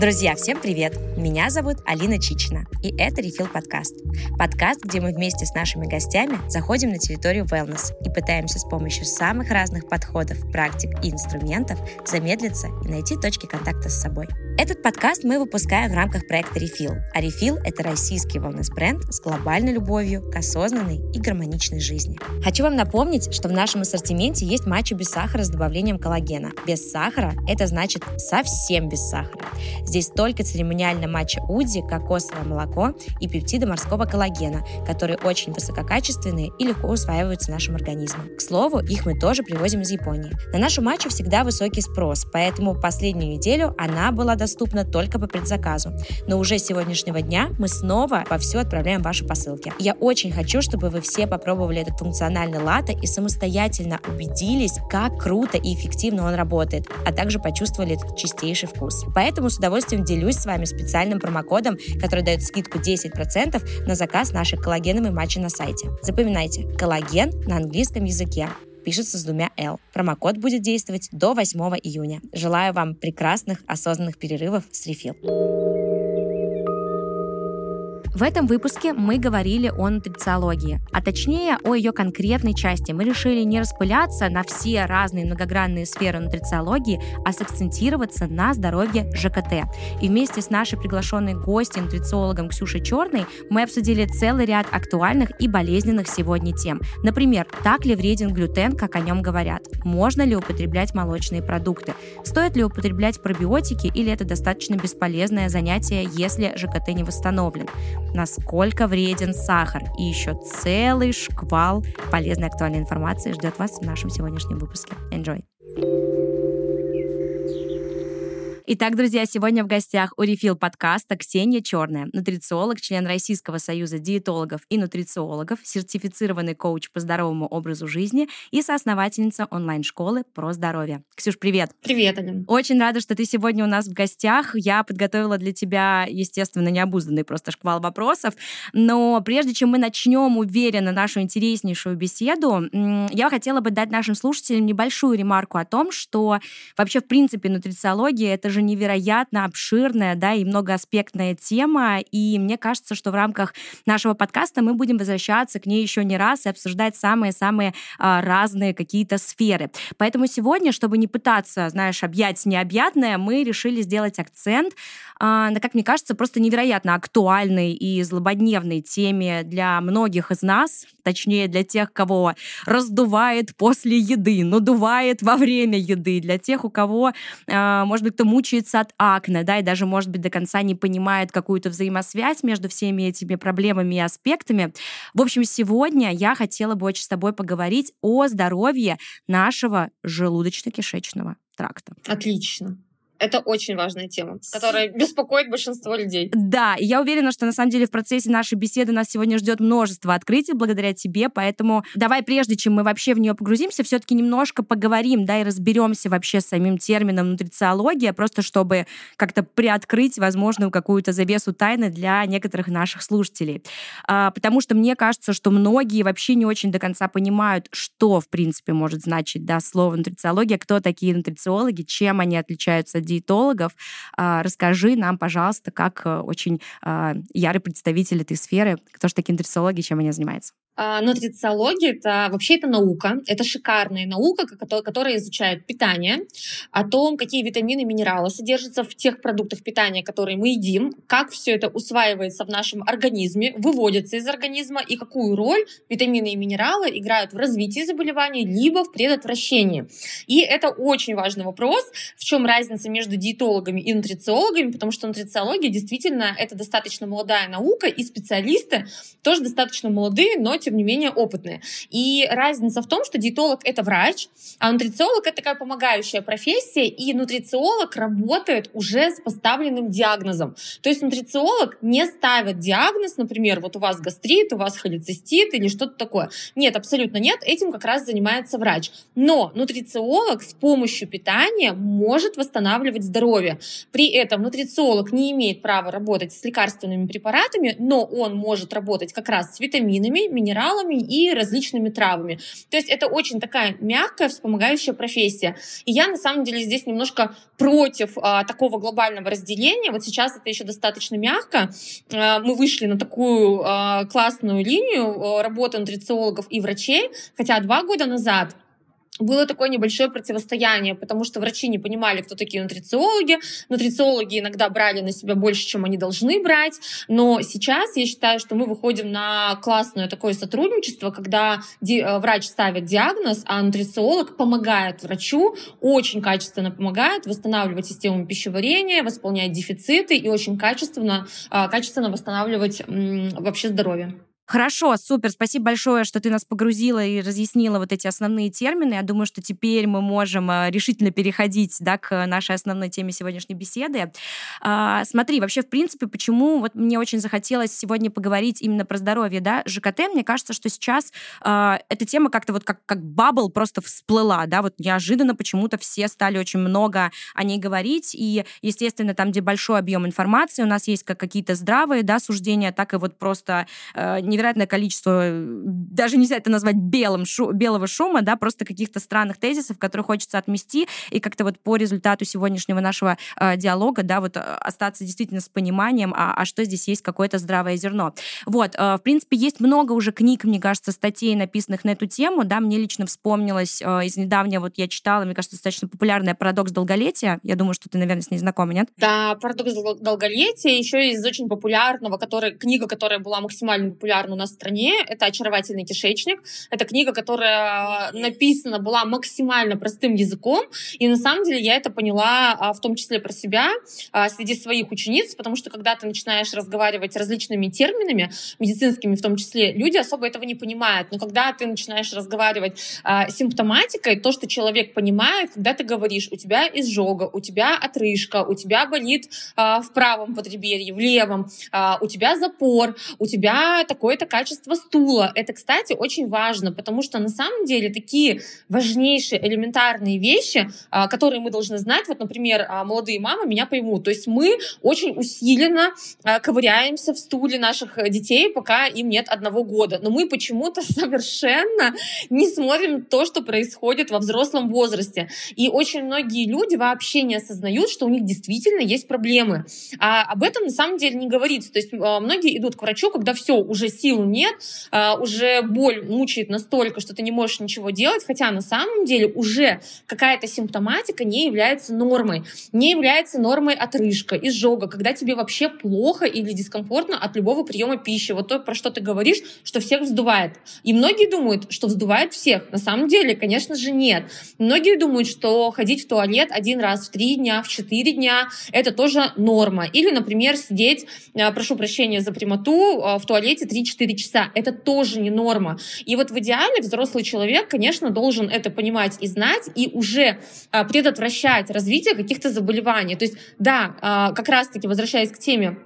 Друзья, всем привет! Меня зовут Алина Чичина, и это Refill подкаст. Подкаст, где мы вместе с нашими гостями заходим на территорию wellness и пытаемся с помощью самых разных подходов, практик и инструментов замедлиться и найти точки контакта с собой. Этот подкаст мы выпускаем в рамках проекта Refill. А Refill — это российский wellness-бренд с глобальной любовью к осознанной и гармоничной жизни. Хочу вам напомнить, что в нашем ассортименте есть матчи без сахара с добавлением коллагена. Без сахара — это значит совсем без сахара. Здесь только церемониальная матча Уди, кокосовое молоко и пептиды морского коллагена, которые очень высококачественные и легко усваиваются нашим организмом. К слову, их мы тоже привозим из Японии. На нашу матчу всегда высокий спрос, поэтому последнюю неделю она была доступна доступна только по предзаказу. Но уже с сегодняшнего дня мы снова вовсю отправляем ваши посылки. Я очень хочу, чтобы вы все попробовали этот функциональный латте и самостоятельно убедились, как круто и эффективно он работает, а также почувствовали этот чистейший вкус. Поэтому с удовольствием делюсь с вами специальным промокодом, который дает скидку 10% на заказ нашей коллагеновой матчи на сайте. Запоминайте, коллаген на английском языке пишется с двумя «л». Промокод будет действовать до 8 июня. Желаю вам прекрасных осознанных перерывов с Refill. В этом выпуске мы говорили о нутрициологии, а точнее о ее конкретной части. Мы решили не распыляться на все разные многогранные сферы нутрициологии, а сакцентироваться на здоровье ЖКТ. И вместе с нашей приглашенной гостью, нутрициологом Ксюшей Черной, мы обсудили целый ряд актуальных и болезненных сегодня тем. Например, так ли вреден глютен, как о нем говорят? Можно ли употреблять молочные продукты? Стоит ли употреблять пробиотики или это достаточно бесполезное занятие, если ЖКТ не восстановлен? Насколько вреден сахар. И еще целый шквал полезной актуальной информации ждет вас в нашем сегодняшнем выпуске. Enjoy! Итак, друзья, сегодня в гостях у Refill подкаста Ксения Черная, нутрициолог, член Российского союза диетологов и нутрициологов, сертифицированный коуч по здоровому образу жизни и соосновательница онлайн-школы про здоровье. Ксюш, привет! Привет, Алин! Очень рада, что ты сегодня у нас в гостях. Я подготовила для тебя, естественно, необузданный просто шквал вопросов, но прежде чем мы начнем уверенно нашу интереснейшую беседу, я хотела бы дать нашим слушателям небольшую ремарку о том, что вообще, в принципе, нутрициология — это же же невероятно обширная, да, и многоаспектная тема, и мне кажется, что в рамках нашего подкаста мы будем возвращаться к ней еще не раз и обсуждать самые-самые а, разные какие-то сферы. Поэтому сегодня, чтобы не пытаться, знаешь, объять необъятное, мы решили сделать акцент как мне кажется, просто невероятно актуальной и злободневной теме для многих из нас, точнее для тех, кого раздувает после еды, надувает во время еды, для тех, у кого, а, может быть, кто мучается от акне, да, и даже, может быть, до конца не понимает какую-то взаимосвязь между всеми этими проблемами и аспектами. В общем, сегодня я хотела бы очень с тобой поговорить о здоровье нашего желудочно-кишечного тракта. Отлично. Это очень важная тема, которая беспокоит большинство людей. Да, и я уверена, что на самом деле в процессе нашей беседы нас сегодня ждет множество открытий благодаря тебе, поэтому давай, прежде чем мы вообще в нее погрузимся, все-таки немножко поговорим, да, и разберемся вообще с самим термином нутрициология, просто чтобы как-то приоткрыть возможную какую-то завесу тайны для некоторых наших слушателей. А, потому что мне кажется, что многие вообще не очень до конца понимают, что, в принципе, может значить, да, слово нутрициология, кто такие нутрициологи, чем они отличаются от диетологов. А, расскажи нам, пожалуйста, как э, очень а, ярый представитель этой сферы, кто же такие нутрициологи, чем они занимаются. А, нутрициология это вообще это наука, это шикарная наука, которая изучает питание, о том, какие витамины, минералы содержатся в тех продуктах питания, которые мы едим, как все это усваивается в нашем организме, выводится из организма и какую роль витамины и минералы играют в развитии заболеваний либо в предотвращении. И это очень важный вопрос, в чем разница между диетологами и нутрициологами, потому что нутрициология действительно это достаточно молодая наука, и специалисты тоже достаточно молодые, но тем не менее опытные. И разница в том, что диетолог — это врач, а нутрициолог — это такая помогающая профессия, и нутрициолог работает уже с поставленным диагнозом. То есть нутрициолог не ставит диагноз, например, вот у вас гастрит, у вас холецистит или что-то такое. Нет, абсолютно нет, этим как раз занимается врач. Но нутрициолог с помощью питания может восстанавливать здоровье. При этом нутрициолог не имеет права работать с лекарственными препаратами, но он может работать как раз с витаминами, минералами, минералами и различными травами. То есть это очень такая мягкая, вспомогающая профессия. И я на самом деле здесь немножко против а, такого глобального разделения. Вот сейчас это еще достаточно мягко. А, мы вышли на такую а, классную линию а, работы нутрициологов и врачей, хотя два года назад было такое небольшое противостояние, потому что врачи не понимали, кто такие нутрициологи. Нутрициологи иногда брали на себя больше, чем они должны брать. Но сейчас я считаю, что мы выходим на классное такое сотрудничество, когда э, врач ставит диагноз, а нутрициолог помогает врачу, очень качественно помогает восстанавливать систему пищеварения, восполнять дефициты и очень качественно, а, качественно восстанавливать вообще здоровье. Хорошо, супер, спасибо большое, что ты нас погрузила и разъяснила вот эти основные термины. Я думаю, что теперь мы можем э, решительно переходить да, к нашей основной теме сегодняшней беседы. А, смотри, вообще, в принципе, почему вот мне очень захотелось сегодня поговорить именно про здоровье, да, ЖКТ, мне кажется, что сейчас а, эта тема как-то вот как, как бабл просто всплыла, да, вот неожиданно почему-то все стали очень много о ней говорить, и, естественно, там, где большой объем информации, у нас есть как какие-то здравые, да, суждения, так и вот просто э, невероятное количество, э, даже нельзя это назвать белым, шу, белого шума, да, просто каких-то странных тезисов, которые хочется отмести, и как-то вот по результату сегодняшнего нашего э, диалога, да, вот э, остаться действительно с пониманием, а, а что здесь есть какое-то здравое зерно. Вот, э, в принципе, есть много уже книг, мне кажется, статей, написанных на эту тему, да, мне лично вспомнилось э, из недавнего, вот я читала, мне кажется, достаточно популярная «Парадокс долголетия», я думаю, что ты, наверное, с ней знакома, нет? Да, «Парадокс долголетия», еще из очень популярного, который, книга, которая была максимально популярна популярна у нас в стране. Это «Очаровательный кишечник». Это книга, которая написана была максимально простым языком. И на самом деле я это поняла а, в том числе про себя а, среди своих учениц, потому что когда ты начинаешь разговаривать различными терминами, медицинскими в том числе, люди особо этого не понимают. Но когда ты начинаешь разговаривать а, симптоматикой, то, что человек понимает, когда ты говоришь, у тебя изжога, у тебя отрыжка, у тебя болит в правом подреберье, в левом, у тебя запор, у тебя такой это качество стула. Это, кстати, очень важно, потому что на самом деле такие важнейшие элементарные вещи, а, которые мы должны знать, вот, например, а, молодые мамы меня поймут. То есть мы очень усиленно а, ковыряемся в стуле наших детей, пока им нет одного года. Но мы почему-то совершенно не смотрим то, что происходит во взрослом возрасте. И очень многие люди вообще не осознают, что у них действительно есть проблемы. А об этом на самом деле не говорится. То есть многие идут к врачу, когда все, уже сил сил нет, а, уже боль мучает настолько, что ты не можешь ничего делать, хотя на самом деле уже какая-то симптоматика не является нормой. Не является нормой отрыжка, изжога, когда тебе вообще плохо или дискомфортно от любого приема пищи. Вот то, про что ты говоришь, что всех вздувает. И многие думают, что вздувает всех. На самом деле, конечно же, нет. Многие думают, что ходить в туалет один раз в три дня, в четыре дня — это тоже норма. Или, например, сидеть, а, прошу прощения за прямоту, а, в туалете 3-4 4 часа. Это тоже не норма. И вот в идеале взрослый человек, конечно, должен это понимать и знать, и уже а, предотвращать развитие каких-то заболеваний. То есть, да, а, как раз-таки возвращаясь к теме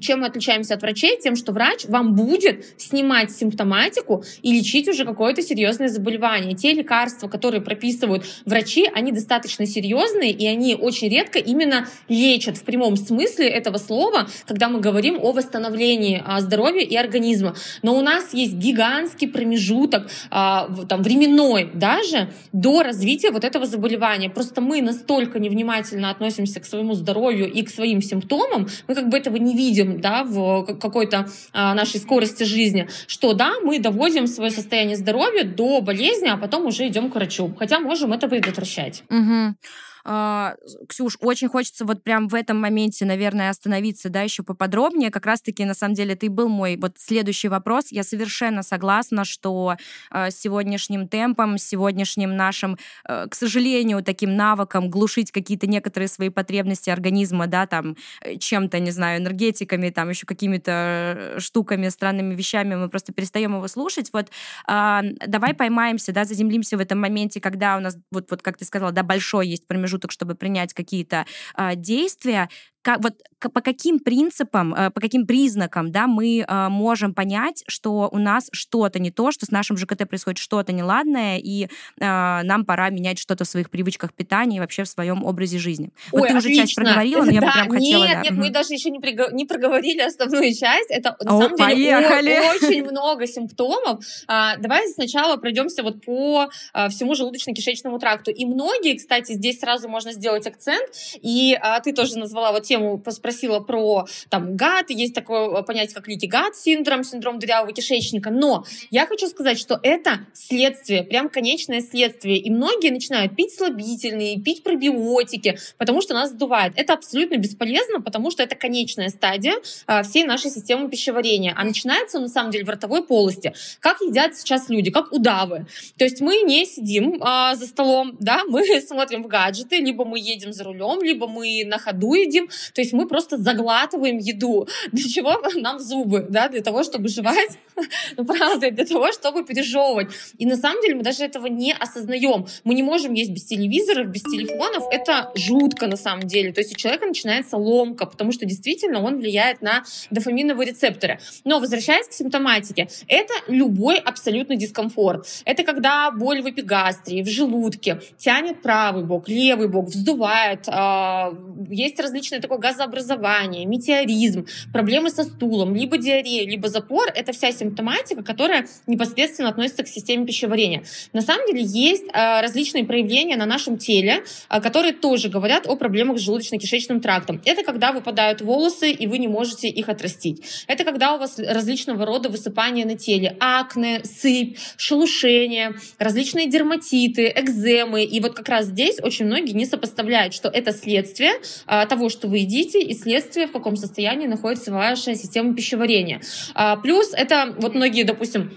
чем мы отличаемся от врачей? Тем, что врач вам будет снимать симптоматику и лечить уже какое-то серьезное заболевание. Те лекарства, которые прописывают врачи, они достаточно серьезные, и они очень редко именно лечат в прямом смысле этого слова, когда мы говорим о восстановлении а, здоровья и организма. Но у нас есть гигантский промежуток, а, там, временной даже, до развития вот этого заболевания. Просто мы настолько невнимательно относимся к своему здоровью и к своим симптомам, мы как бы этого не видим видим да, в какой-то а, нашей скорости жизни, что да, мы доводим свое состояние здоровья до болезни, а потом уже идем к врачу. Хотя можем это предотвращать. Угу. А, Ксюш, очень хочется вот прям в этом моменте, наверное, остановиться, да, еще поподробнее. Как раз-таки, на самом деле, ты был мой вот следующий вопрос. Я совершенно согласна, что э, сегодняшним темпом, сегодняшним нашим, э, к сожалению, таким навыком глушить какие-то некоторые свои потребности организма, да, там, э, чем-то, не знаю, энергетиками, там, еще какими-то штуками, странными вещами, мы просто перестаем его слушать. Вот э, давай поймаемся, да, заземлимся в этом моменте, когда у нас, вот, вот как ты сказала, да, большой есть промежуток промежуток, чтобы принять какие-то а, действия, как, вот по каким принципам, э, по каким признакам, да, мы э, можем понять, что у нас что-то не то, что с нашим ЖКТ происходит что-то неладное, и э, нам пора менять что-то в своих привычках питания и вообще в своем образе жизни. Ой, вот ты отлично. уже часть проговорила, но я да, бы прям хотела... Нет, да. нет, мы даже еще не, приго- не проговорили основную часть. Это на О, самом деле поехали. о- очень много симптомов. А, давай сначала пройдемся вот по а, всему желудочно-кишечному тракту. И многие, кстати, здесь сразу можно сделать акцент. И а, ты тоже назвала вот тему, спросила про там гад. Есть такое понятие, как лики гад синдром, синдром дырявого кишечника. Но я хочу сказать, что это следствие, прям конечное следствие. И многие начинают пить слабительные, пить пробиотики, потому что нас сдувает. Это абсолютно бесполезно, потому что это конечная стадия а, всей нашей системы пищеварения. А начинается, на самом деле, в ротовой полости. Как едят сейчас люди, как удавы. То есть мы не сидим а, за столом, да, мы смотрим в гаджеты, либо мы едем за рулем, либо мы на ходу едим. То есть мы просто заглатываем еду. Для чего нам зубы, да, для того, чтобы жевать, ну, правда, для того, чтобы пережевывать. И на самом деле мы даже этого не осознаем. Мы не можем есть без телевизоров, без телефонов. Это жутко на самом деле. То есть у человека начинается ломка, потому что действительно он влияет на дофаминовые рецепторы. Но возвращаясь к симптоматике, это любой абсолютно дискомфорт. Это когда боль в эпигастрии, в желудке, тянет правый бок, левый бок, вздувает, а, есть различные такое газообразование, метеоризм, проблемы со стулом, либо диарея, либо запор. Это вся симптоматика, которая непосредственно относится к системе пищеварения. На самом деле есть а, различные проявления на нашем теле, а, которые тоже говорят о проблемах с желудочно-кишечным трактом. Это когда выпадают волосы, и вы не можете их отрастить. Это когда у вас различного рода высыпания на теле, акне, сыпь, шелушение, различные дерматиты, экземы. И вот как раз здесь очень многие не сопоставляют, что это следствие а, того, что вы едите, и следствие, в каком состоянии находится ваша система пищеварения. А, плюс это вот многие, допустим,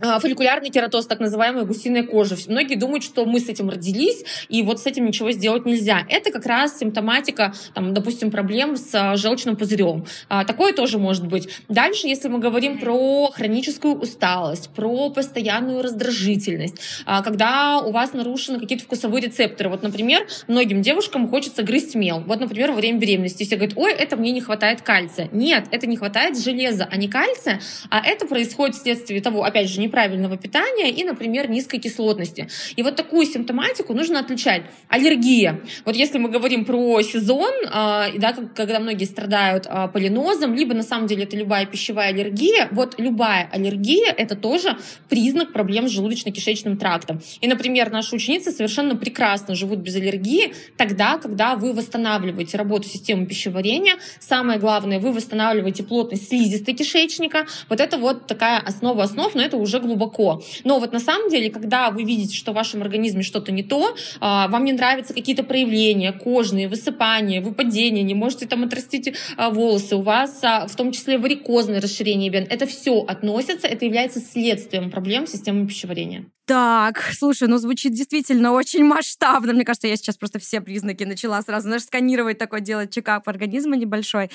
фолликулярный кератоз, так называемая гусиная кожа. Многие думают, что мы с этим родились, и вот с этим ничего сделать нельзя. Это как раз симптоматика, там, допустим, проблем с а, желчным пузырем. А, Такое тоже может быть. Дальше, если мы говорим про хроническую усталость, про постоянную раздражительность, а, когда у вас нарушены какие-то вкусовые рецепторы. Вот, например, многим девушкам хочется грызть мел. Вот, например, во время беременности все говорят, ой, это мне не хватает кальция. Нет, это не хватает железа, а не кальция, а это происходит вследствие того, опять же, неправильного питания и, например, низкой кислотности. И вот такую симптоматику нужно отличать. Аллергия. Вот если мы говорим про сезон, а, да, когда многие страдают а, полинозом, либо на самом деле это любая пищевая аллергия, вот любая аллергия это тоже признак проблем с желудочно-кишечным трактом. И, например, наши ученицы совершенно прекрасно живут без аллергии тогда, когда вы восстанавливаете работу системы пищеварения. Самое главное, вы восстанавливаете плотность слизистой кишечника. Вот это вот такая основа основ, но это уже глубоко. Но вот на самом деле, когда вы видите, что в вашем организме что-то не то, а, вам не нравятся какие-то проявления, кожные, высыпания, выпадения, не можете там отрастить а, волосы, у вас а, в том числе варикозное расширение вен, это все относится, это является следствием проблем системы пищеварения. Так, слушай, ну звучит действительно очень масштабно. Мне кажется, я сейчас просто все признаки начала сразу, знаешь, сканировать такой, делать чекап организма небольшой.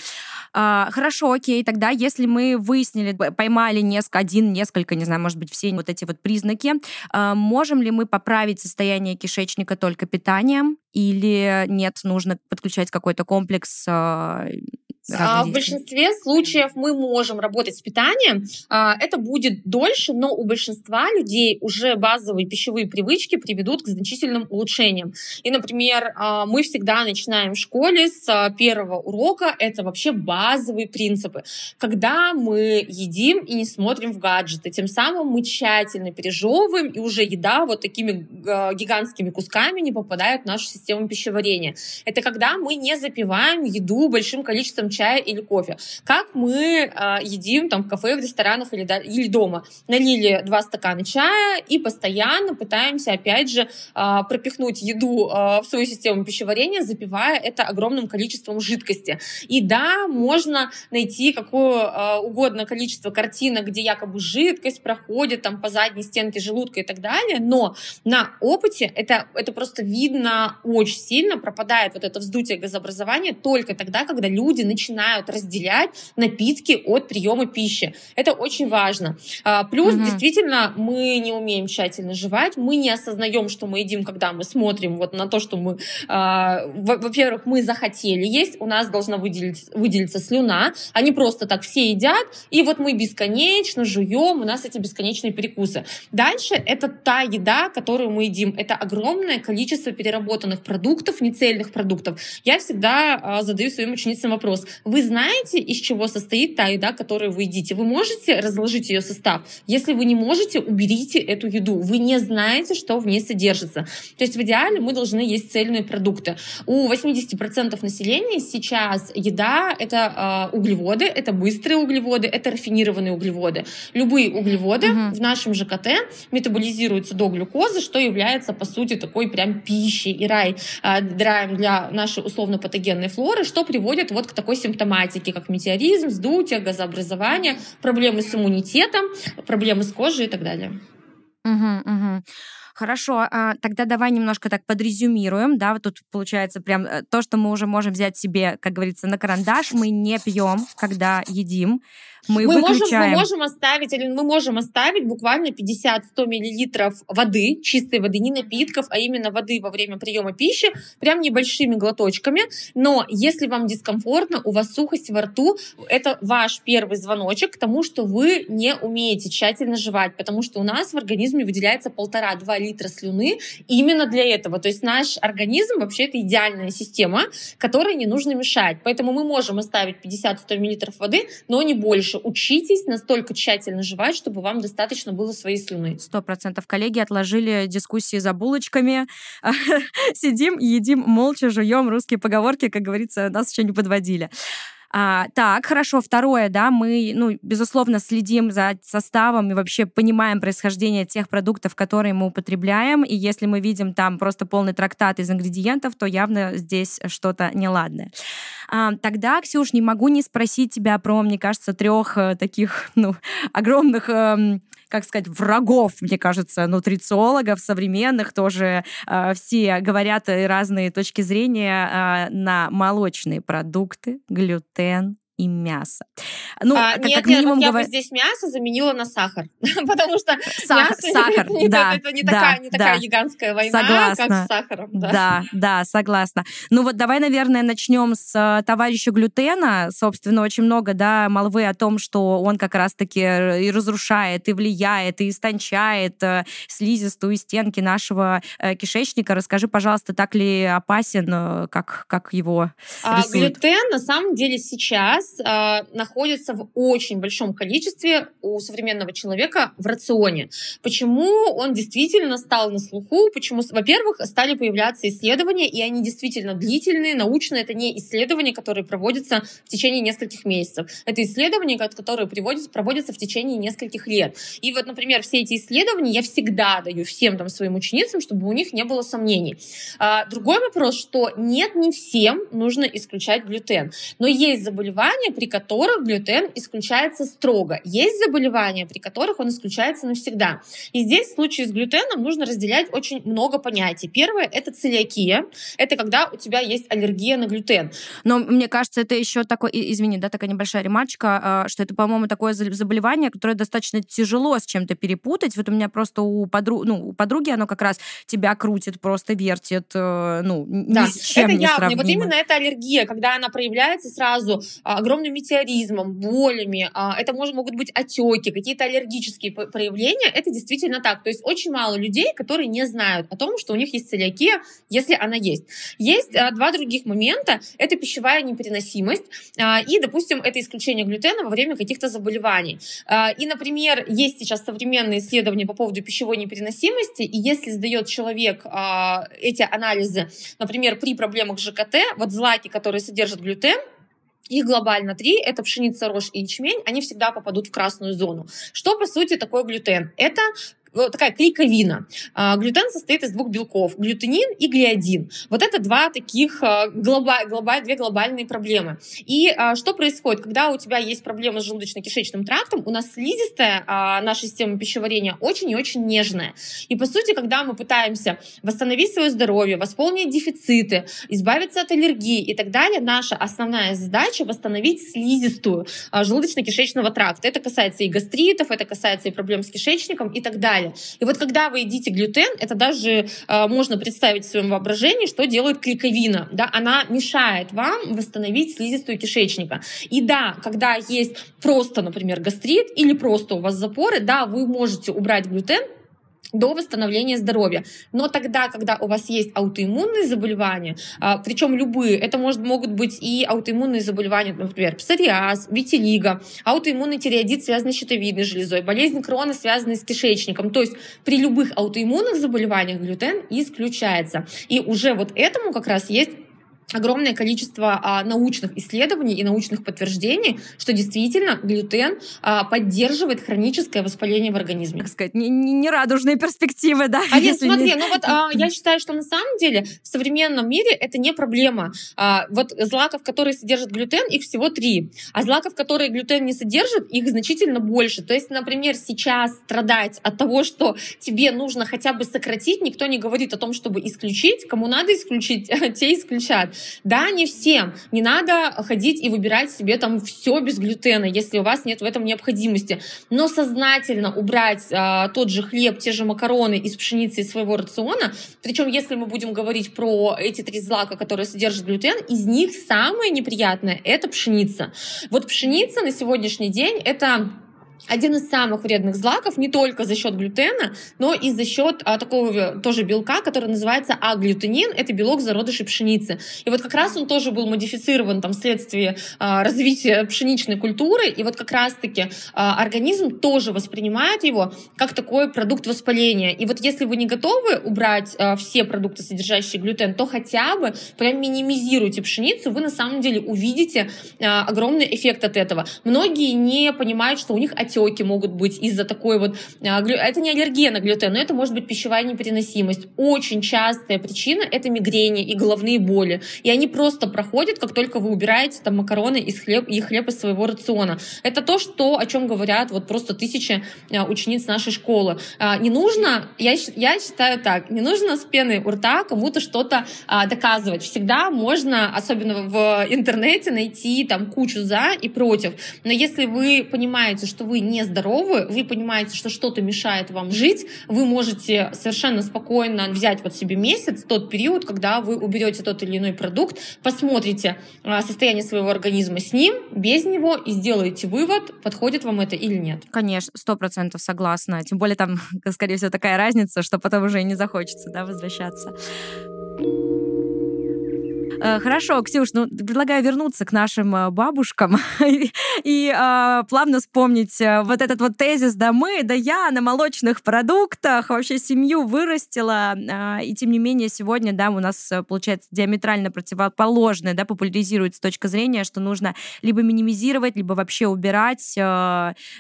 А, хорошо, окей, тогда если мы выяснили, поймали несколько, один, несколько, не знаю, может быть, все вот эти вот признаки, а, можем ли мы поправить состояние кишечника только питанием или нет, нужно подключать какой-то комплекс а, а, в большинстве случаев мы можем работать с питанием. А, это будет дольше, но у большинства людей уже базовые пищевые привычки приведут к значительным улучшениям. И, например, а, мы всегда начинаем в школе с первого урока. Это вообще базовые принципы. Когда мы едим и не смотрим в гаджеты, тем самым мы тщательно пережевываем, и уже еда вот такими гигантскими кусками не попадает в нашу систему пищеварения. Это когда мы не запиваем еду большим количеством чая или кофе. Как мы э, едим там в кафе, в ресторанах или, да, или дома. Налили два стакана чая и постоянно пытаемся, опять же, э, пропихнуть еду э, в свою систему пищеварения, запивая это огромным количеством жидкости. И да, можно найти какое э, угодно количество картинок, где якобы жидкость проходит там по задней стенке желудка и так далее, но на опыте это, это просто видно очень сильно, пропадает вот это вздутие газообразования только тогда, когда люди начинают начинают разделять напитки от приема пищи. Это очень важно. А, плюс, угу. действительно, мы не умеем тщательно жевать, мы не осознаем, что мы едим, когда мы смотрим вот на то, что мы, а, во-первых, мы захотели есть, у нас должна выделить, выделиться слюна, они просто так все едят, и вот мы бесконечно жуем, у нас эти бесконечные перекусы. Дальше это та еда, которую мы едим. Это огромное количество переработанных продуктов, нецельных продуктов. Я всегда а, задаю своим ученицам вопрос. Вы знаете, из чего состоит та еда, которую вы едите? Вы можете разложить ее состав? Если вы не можете, уберите эту еду. Вы не знаете, что в ней содержится. То есть в идеале мы должны есть цельные продукты. У 80% населения сейчас еда — это э, углеводы, это быстрые углеводы, это рафинированные углеводы. Любые углеводы угу. в нашем ЖКТ метаболизируются до глюкозы, что является, по сути, такой прям пищей и рай, э, драем для нашей условно-патогенной флоры, что приводит вот к такой симптоматике, как метеоризм, вздутие, газообразование, проблемы с иммунитетом, проблемы с кожей и так далее. Угу, угу. Хорошо, а, тогда давай немножко так подрезюмируем, да, вот тут получается прям э, то, что мы уже можем взять себе, как говорится, на карандаш, мы не пьем, когда едим, мы, мы выключаем... Можем, мы можем оставить, или мы можем оставить буквально 50-100 миллилитров воды, чистой воды, не напитков, а именно воды во время приема пищи, прям небольшими глоточками. Но если вам дискомфортно, у вас сухость во рту, это ваш первый звоночек к тому, что вы не умеете тщательно жевать, потому что у нас в организме выделяется полтора-два литра слюны именно для этого. То есть наш организм вообще это идеальная система, которой не нужно мешать. Поэтому мы можем оставить 50-100 миллилитров воды, но не больше больше учитесь настолько тщательно жевать, чтобы вам достаточно было своей слюны. Сто процентов. Коллеги отложили дискуссии за булочками. Сидим, едим, молча жуем. Русские поговорки, как говорится, нас еще не подводили. А, так, хорошо. Второе, да, мы, ну, безусловно, следим за составом и вообще понимаем происхождение тех продуктов, которые мы употребляем. И если мы видим там просто полный трактат из ингредиентов, то явно здесь что-то неладное. А, тогда, Ксюш, не могу не спросить тебя про, мне кажется, трех э, таких, ну, огромных э, как сказать, врагов, мне кажется, нутрициологов современных тоже э, все говорят разные точки зрения э, на молочные продукты, глютен, и мясо. Ну, а, как, нет, как минимум нет, я бы здесь мясо заменила на сахар, потому что сахар, мясо сахар, не, да, это не да, такая, не да, такая гигантская война, согласна. как с сахаром. Да. да, да, согласна. Ну вот давай, наверное, начнем с э, товарища глютена. Собственно, очень много, да, молвы о том, что он как раз-таки и разрушает, и влияет, и истончает э, слизистую стенки нашего э, кишечника. Расскажи, пожалуйста, так ли опасен, как, как его а, рисуют? Глютен, на самом деле, сейчас э, находится в очень большом количестве у современного человека в рационе. Почему он действительно стал на слуху? Почему, во-первых, стали появляться исследования, и они действительно длительные, научные. Это не исследования, которые проводятся в течение нескольких месяцев. Это исследования, которые проводятся, проводятся в течение нескольких лет. И вот, например, все эти исследования я всегда даю всем там своим ученицам, чтобы у них не было сомнений. А, другой вопрос, что нет, не всем нужно исключать глютен. Но есть заболевания, заболевания, при которых глютен исключается строго. Есть заболевания, при которых он исключается навсегда. И здесь в случае с глютеном нужно разделять очень много понятий. Первое — это целиакия. Это когда у тебя есть аллергия на глютен. Но мне кажется, это еще такой, извини, да, такая небольшая ремарочка, а, что это, по-моему, такое заболевание, которое достаточно тяжело с чем-то перепутать. Вот у меня просто у, подру... ну, у подруги оно как раз тебя крутит, просто вертит, э, ну, да. ни с чем это не явно. Вот именно эта аллергия, когда она проявляется сразу а, огромным метеоризмом, болями, а, это может, могут быть отеки, какие-то аллергические проявления, это действительно так. То есть очень мало людей, которые не знают о том, что у них есть целиакия, если она есть. Есть а, два других момента. Это пищевая непереносимость а, и, допустим, это исключение глютена во время каких-то заболеваний. И, например, есть сейчас современные исследования по поводу пищевой непереносимости, и если сдает человек эти анализы, например, при проблемах ЖКТ, вот злаки, которые содержат глютен, их глобально три, это пшеница, рожь и ячмень, они всегда попадут в красную зону. Что, по сути, такое глютен? Это такая клейковина. А, глютен состоит из двух белков, глютенин и глиадин. Вот это два таких а, глоба, глоба, две глобальные проблемы. И а, что происходит, когда у тебя есть проблемы с желудочно-кишечным трактом, у нас слизистая наша система пищеварения очень и очень нежная. И по сути, когда мы пытаемся восстановить свое здоровье, восполнить дефициты, избавиться от аллергии и так далее, наша основная задача восстановить слизистую желудочно-кишечного тракта. Это касается и гастритов, это касается и проблем с кишечником и так далее. И вот когда вы едите глютен, это даже э, можно представить в своем воображении, что делает клейковина. Да? Она мешает вам восстановить слизистую кишечника. И да, когда есть просто, например, гастрит или просто у вас запоры, да, вы можете убрать глютен, до восстановления здоровья. Но тогда, когда у вас есть аутоиммунные заболевания, а, причем любые, это может, могут быть и аутоиммунные заболевания, например, псориаз, витилиго, аутоиммунный тиреоидит, связанный с щитовидной железой, болезнь крона, связанная с кишечником. То есть при любых аутоиммунных заболеваниях глютен исключается. И уже вот этому как раз есть огромное количество а, научных исследований и научных подтверждений, что действительно глютен а, поддерживает хроническое воспаление в организме. Так сказать, не, не, не радужные перспективы, да? А нет, смотри, не... ну вот а, я считаю, что на самом деле в современном мире это не проблема. А, вот злаков, которые содержат глютен, их всего три. А злаков, которые глютен не содержат, их значительно больше. То есть, например, сейчас страдать от того, что тебе нужно хотя бы сократить, никто не говорит о том, чтобы исключить. Кому надо исключить, те исключат. Да, не всем. Не надо ходить и выбирать себе там все без глютена, если у вас нет в этом необходимости. Но сознательно убрать а, тот же хлеб, те же макароны из пшеницы из своего рациона. Причем, если мы будем говорить про эти три злака, которые содержат глютен, из них самое неприятное — это пшеница. Вот пшеница на сегодняшний день — это один из самых вредных злаков не только за счет глютена, но и за счет а, такого тоже белка, который называется аглютенин. Это белок зародышей пшеницы. И вот как раз он тоже был модифицирован там вследствие а, развития пшеничной культуры. И вот как раз-таки а, организм тоже воспринимает его как такой продукт воспаления. И вот если вы не готовы убрать а, все продукты, содержащие глютен, то хотя бы прям минимизируйте пшеницу, вы на самом деле увидите а, огромный эффект от этого. Многие не понимают, что у них отеки могут быть из-за такой вот... А, это не аллергия на глютен, но это может быть пищевая непереносимость. Очень частая причина — это мигрени и головные боли. И они просто проходят, как только вы убираете там макароны из хлеб, и хлеб из своего рациона. Это то, что, о чем говорят вот просто тысячи а, учениц нашей школы. А, не нужно, я, я считаю так, не нужно с пеной у рта кому-то что-то доказывать. Всегда можно, особенно в интернете, найти там кучу за и против. Но если вы понимаете, что вы нездоровы, вы понимаете, что что-то мешает вам жить, вы можете совершенно спокойно взять вот себе месяц, тот период, когда вы уберете тот или иной продукт, посмотрите а, состояние своего организма с ним, без него и сделаете вывод, подходит вам это или нет. Конечно, сто процентов согласна. Тем более там, скорее всего, такая разница, что потом уже и не захочется да, возвращаться. Э, хорошо, Ксюш, ну, предлагаю вернуться к нашим э, бабушкам и а, плавно вспомнить э, вот этот вот тезис, да мы, да я на молочных продуктах вообще семью вырастила, а, и тем не менее сегодня, да, у нас получается диаметрально противоположное, да, популяризируется точка зрения, что нужно либо минимизировать, либо вообще убирать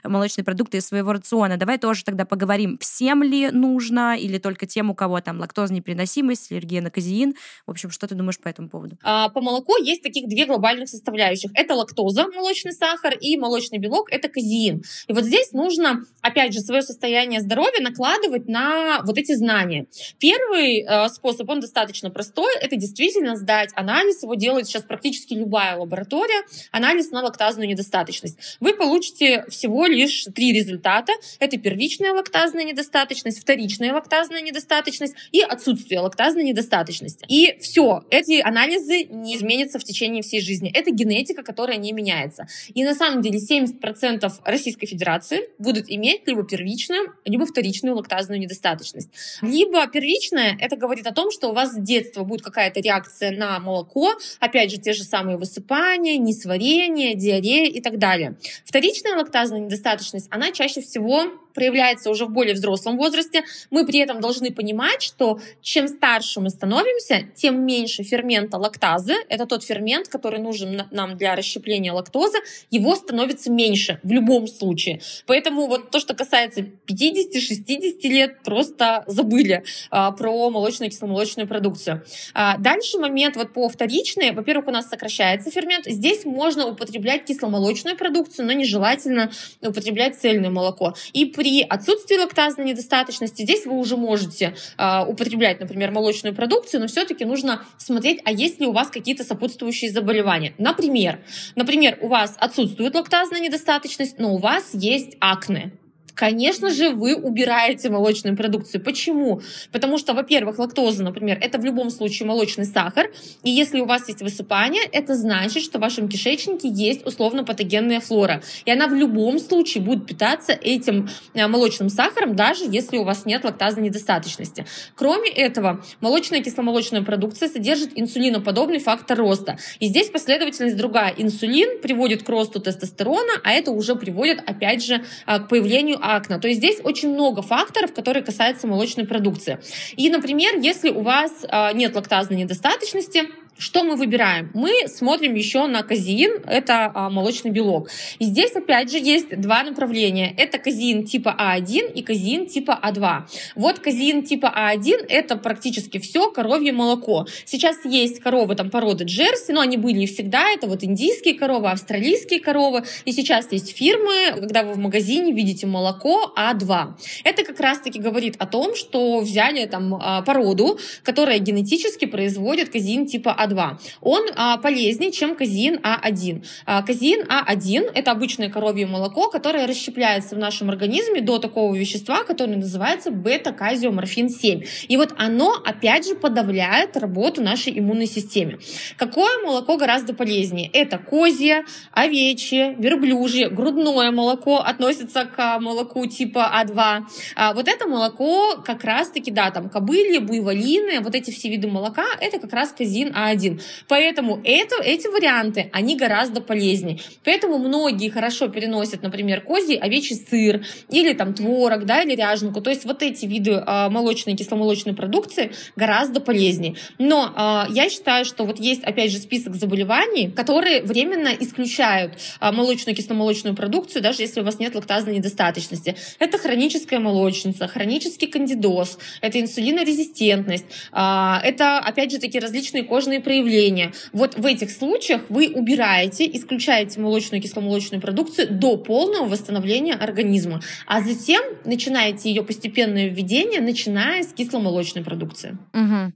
молочные продукты из своего рациона. Давай тоже тогда поговорим, всем ли нужно, или только тем, у кого там лактозная непереносимость, аллергия на казеин. В общем, что ты думаешь по этому поводу? А, по молоку есть таких две глобальных составляющих. Это лактоза, молочный сахар, и молочный белок, это казеин. И вот здесь нужно, опять же, свое состояние здоровья накладывать на вот эти знания. Первый э, способ, он достаточно простой, это действительно сдать анализ, его делает сейчас практически любая лаборатория, анализ на лактазную недостаточность. Вы получите всего лишь три результата. Это первичная лактазная недостаточность, вторичная лактазная недостаточность и отсутствие лактазной недостаточности. И все, эти анализы анализы не изменятся в течение всей жизни. Это генетика, которая не меняется. И на самом деле 70% Российской Федерации будут иметь либо первичную, либо вторичную лактазную недостаточность. Либо первичная, это говорит о том, что у вас с детства будет какая-то реакция на молоко, опять же, те же самые высыпания, несварение, диарея и так далее. Вторичная лактазная недостаточность, она чаще всего проявляется уже в более взрослом возрасте. Мы при этом должны понимать, что чем старше мы становимся, тем меньше фермента лактазы. Это тот фермент, который нужен нам для расщепления лактозы. Его становится меньше в любом случае. Поэтому вот то, что касается 50-60 лет, просто забыли а, про молочную и кисломолочную продукцию. А, дальше момент вот по вторичной. Во-первых, у нас сокращается фермент. Здесь можно употреблять кисломолочную продукцию, но нежелательно употреблять цельное молоко. И при отсутствии лактазной недостаточности здесь вы уже можете э, употреблять, например, молочную продукцию, но все-таки нужно смотреть, а есть ли у вас какие-то сопутствующие заболевания. Например, например, у вас отсутствует лактазная недостаточность, но у вас есть акне конечно же, вы убираете молочную продукцию. Почему? Потому что, во-первых, лактоза, например, это в любом случае молочный сахар, и если у вас есть высыпание, это значит, что в вашем кишечнике есть условно-патогенная флора, и она в любом случае будет питаться этим э, молочным сахаром, даже если у вас нет лактазной недостаточности. Кроме этого, молочная и кисломолочная продукция содержит инсулиноподобный фактор роста, и здесь последовательность другая. Инсулин приводит к росту тестостерона, а это уже приводит, опять же, э, к появлению акне. То есть здесь очень много факторов, которые касаются молочной продукции. И, например, если у вас а, нет лактазной недостаточности, что мы выбираем? Мы смотрим еще на казеин, это а, молочный белок. И здесь опять же есть два направления. Это казеин типа А1 и казеин типа А2. Вот казеин типа А1 это практически все коровье молоко. Сейчас есть коровы там породы Джерси, но они были и всегда. Это вот индийские коровы, австралийские коровы. И сейчас есть фирмы, когда вы в магазине видите молоко А2. Это как раз-таки говорит о том, что взяли там а, породу, которая генетически производит казеин типа А2 а2, он а, полезнее, чем казеин А1. А, казеин А1 – это обычное коровье молоко, которое расщепляется в нашем организме до такого вещества, которое называется бета-казиоморфин-7. И вот оно, опять же, подавляет работу нашей иммунной системы. Какое молоко гораздо полезнее? Это козье, овечье, верблюжье, грудное молоко относится к молоку типа А2. А вот это молоко как раз-таки, да, там кобыли, буйволины, вот эти все виды молока, это как раз казин А1 один. Поэтому это, эти варианты, они гораздо полезнее. Поэтому многие хорошо переносят, например, козий, овечий сыр или там творог, да, или ряженку. То есть вот эти виды э, молочной кисломолочной продукции гораздо полезнее. Но э, я считаю, что вот есть, опять же, список заболеваний, которые временно исключают э, молочную кисломолочную продукцию, даже если у вас нет лактазной недостаточности. Это хроническая молочница, хронический кандидоз, это инсулинорезистентность, э, это, опять же, такие различные кожные проявления. Вот в этих случаях вы убираете, исключаете молочную и кисломолочную продукцию до полного восстановления организма, а затем начинаете ее постепенное введение, начиная с кисломолочной продукции. Угу.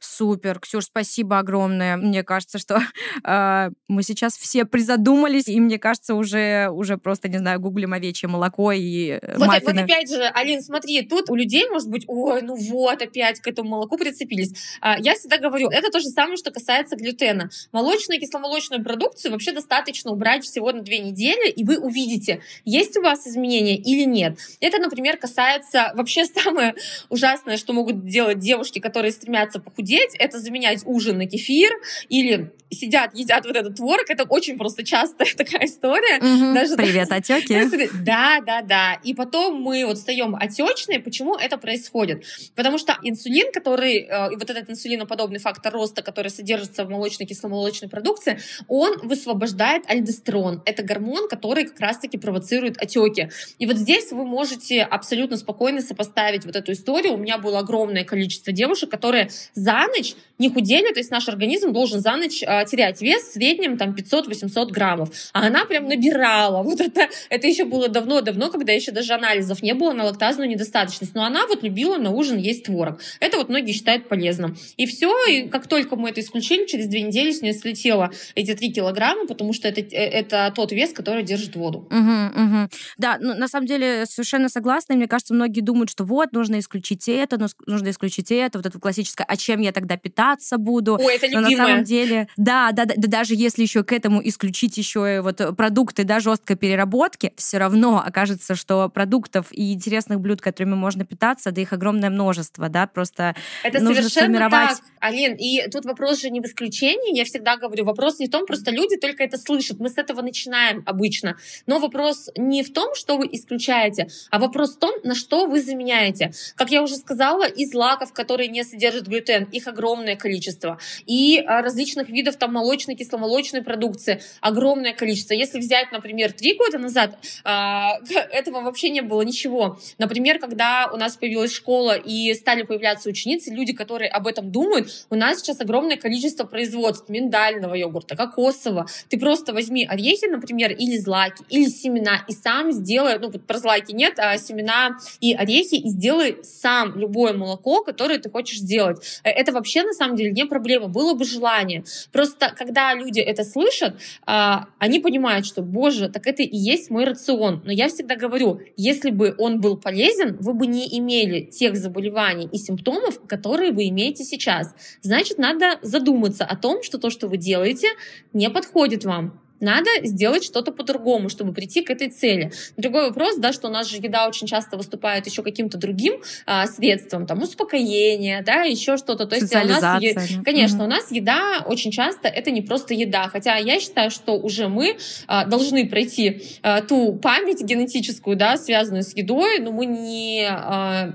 Супер, Ксюш, спасибо огромное. Мне кажется, что э, мы сейчас все призадумались, и мне кажется, уже, уже просто, не знаю, гуглим овечье молоко и э, вот, маффины. Вот опять же, Алин, смотри, тут у людей может быть, ой, ну вот, опять к этому молоку прицепились. А, я всегда говорю, это то же самое, что касается глютена. Молочную и кисломолочную продукцию вообще достаточно убрать всего на две недели, и вы увидите, есть у вас изменения или нет. Это, например, касается вообще самое ужасное, что могут делать девушки, которые стремятся похудеть, это заменять ужин на кефир или сидят, едят вот этот творог. Это очень просто частая такая история. Угу. Даже, Привет, отеки. Да, да, да. И потом мы вот встаем отечные. Почему это происходит? Потому что инсулин, который, э, вот этот инсулиноподобный фактор роста, который содержится в молочной кисломолочной продукции, он высвобождает альдостерон. Это гормон, который как раз-таки провоцирует отеки. И вот здесь вы можете абсолютно спокойно сопоставить вот эту историю. У меня было огромное количество девушек, которые за ночь не худели, то есть наш организм должен за ночь э, терять вес в среднем там 500-800 граммов, а она прям набирала. Вот это, это еще было давно-давно, когда еще даже анализов не было на лактазную недостаточность, но она вот любила на ужин есть творог. Это вот многие считают полезным. И все, и как только мы это исключили, через две недели с нее слетело эти 3 килограмма, потому что это, э, это тот вес, который держит воду. Угу, угу. Да, ну, на самом деле совершенно согласна. Мне кажется, многие думают, что вот, нужно исключить это, нужно исключить это, вот это классическое, а я тогда питаться буду? Ой, это любимое. Но на самом деле, да, да, да, да, даже если еще к этому исключить еще и вот продукты, да, жесткой переработки, все равно окажется, что продуктов и интересных блюд, которыми можно питаться, да их огромное множество, да, просто это нужно совершенно сформировать... так. Алин, и тут вопрос же не в исключении, я всегда говорю, вопрос не в том, просто люди только это слышат, мы с этого начинаем обычно, но вопрос не в том, что вы исключаете, а вопрос в том, на что вы заменяете. Как я уже сказала, из лаков, которые не содержат глютен, их огромное количество, и а, различных видов там молочной, кисломолочной продукции огромное количество. Если взять, например, три года назад, а, этого вообще не было ничего. Например, когда у нас появилась школа и стали появляться ученицы, люди, которые об этом думают, у нас сейчас огромное количество производств миндального йогурта, кокосового. Ты просто возьми орехи, например, или злаки, или семена, и сам сделай, ну про злаки нет, а семена и орехи, и сделай сам любое молоко, которое ты хочешь сделать. Э, это вообще на самом деле не проблема, было бы желание. Просто когда люди это слышат, а, они понимают, что, боже, так это и есть мой рацион. Но я всегда говорю, если бы он был полезен, вы бы не имели тех заболеваний и симптомов, которые вы имеете сейчас. Значит, надо задуматься о том, что то, что вы делаете, не подходит вам. Надо сделать что-то по-другому, чтобы прийти к этой цели. Другой вопрос, да, что у нас же еда очень часто выступает еще каким-то другим а, средством, там, успокоение, да, еще что-то. То есть у нас, конечно, угу. у нас еда очень часто это не просто еда, хотя я считаю, что уже мы а, должны пройти а, ту память генетическую, да, связанную с едой, но мы не а,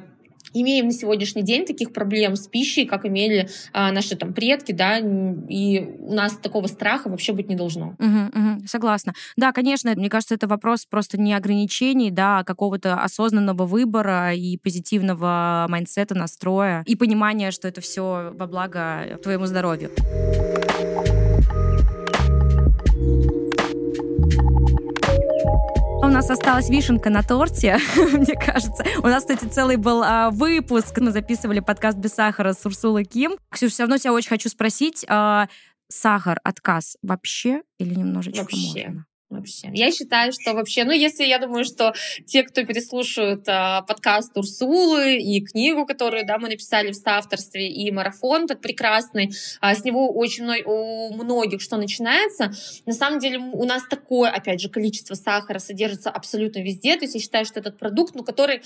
имеем на сегодняшний день таких проблем с пищей, как имели а, наши там предки, да, и у нас такого страха вообще быть не должно. Угу, угу, согласна. Да, конечно, мне кажется, это вопрос просто не ограничений, да, а какого-то осознанного выбора и позитивного mindset а, настроя и понимания, что это все во благо твоему здоровью. У нас осталась вишенка на торте, мне кажется. У нас, кстати, целый был а, выпуск. Мы записывали подкаст без сахара с Урсулой Ким. Ксюша, все равно тебя очень хочу спросить. А, сахар, отказ вообще или немножечко вообще. можно? Вообще. Я считаю, что вообще, ну, если я думаю, что те, кто переслушают э, подкаст Урсулы и книгу, которую, да, мы написали в соавторстве, и марафон тот прекрасный, э, с него очень у многих что начинается. На самом деле у нас такое, опять же, количество сахара содержится абсолютно везде, то есть я считаю, что этот продукт, ну, который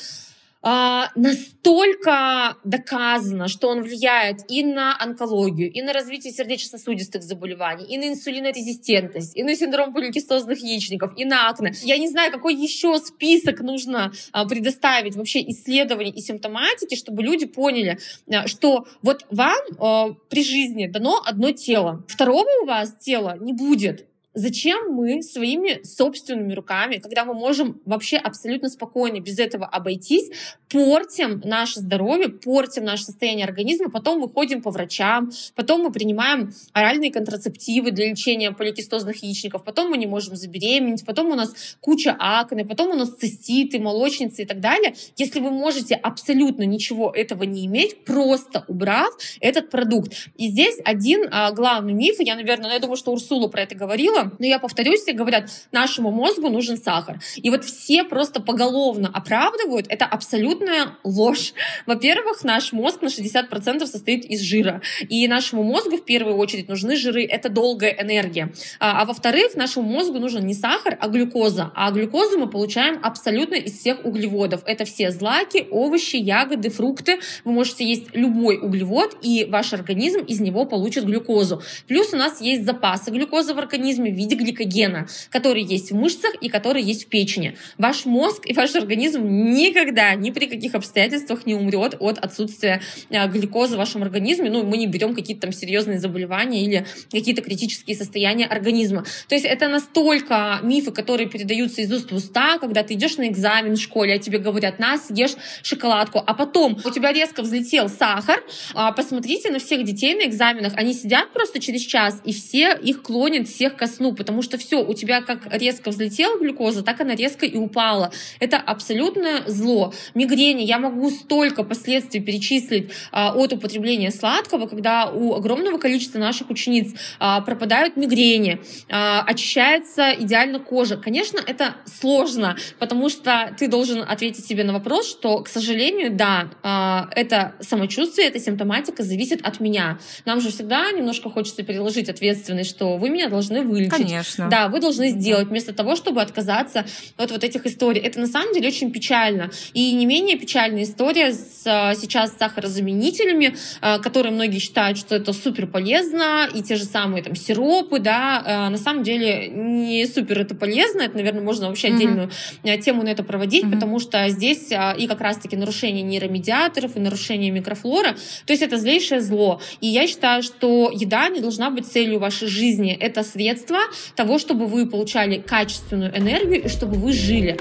настолько доказано, что он влияет и на онкологию, и на развитие сердечно-сосудистых заболеваний, и на инсулинорезистентность, и на синдром поликистозных яичников, и на акне. Я не знаю, какой еще список нужно а, предоставить вообще исследований и симптоматики, чтобы люди поняли, а, что вот вам при жизни дано одно тело, второго у вас тела не будет. Зачем мы своими собственными руками, когда мы можем вообще абсолютно спокойно без этого обойтись, портим наше здоровье, портим наше состояние организма, потом мы ходим по врачам, потом мы принимаем оральные контрацептивы для лечения поликистозных яичников, потом мы не можем забеременеть, потом у нас куча акне, потом у нас циститы, молочницы и так далее. Если вы можете абсолютно ничего этого не иметь, просто убрав этот продукт. И здесь один а, главный миф, я, наверное, ну, я думаю, что Урсула про это говорила, но я повторюсь, все говорят, нашему мозгу нужен сахар. И вот все просто поголовно оправдывают, это абсолютная ложь. Во-первых, наш мозг на 60% состоит из жира. И нашему мозгу в первую очередь нужны жиры, это долгая энергия. А, а во-вторых, нашему мозгу нужен не сахар, а глюкоза. А глюкозу мы получаем абсолютно из всех углеводов. Это все злаки, овощи, ягоды, фрукты. Вы можете есть любой углевод, и ваш организм из него получит глюкозу. Плюс у нас есть запасы глюкозы в организме в виде гликогена, который есть в мышцах и который есть в печени. Ваш мозг и ваш организм никогда, ни при каких обстоятельствах не умрет от отсутствия э, глюкозы в вашем организме. Ну, мы не берем какие-то там серьезные заболевания или какие-то критические состояния организма. То есть это настолько мифы, которые передаются из уст в уста, когда ты идешь на экзамен в школе, а тебе говорят, на, съешь шоколадку, а потом у тебя резко взлетел сахар, а, посмотрите на всех детей на экзаменах, они сидят просто через час, и все их клонят, всех ко потому что все, у тебя как резко взлетела глюкоза, так она резко и упала. Это абсолютное зло. Мигрени, я могу столько последствий перечислить а, от употребления сладкого, когда у огромного количества наших учениц а, пропадают мигрени, а, очищается идеально кожа. Конечно, это сложно, потому что ты должен ответить себе на вопрос, что, к сожалению, да, а, это самочувствие, эта симптоматика зависит от меня. Нам же всегда немножко хочется переложить ответственность, что вы меня должны вылечить, конечно. Да, вы должны сделать вместо того, чтобы отказаться от вот этих историй. Это на самом деле очень печально. И не менее печальная история с, а, сейчас с сахарозаменителями, а, которые многие считают, что это супер полезно, и те же самые там сиропы, да, а, на самом деле не супер это полезно, это, наверное, можно вообще mm-hmm. отдельную тему на это проводить, mm-hmm. потому что здесь и как раз-таки нарушение нейромедиаторов, и нарушение микрофлора, то есть это злейшее зло. И я считаю, что еда не должна быть целью вашей жизни, это средство того, чтобы вы получали качественную энергию и чтобы вы жили.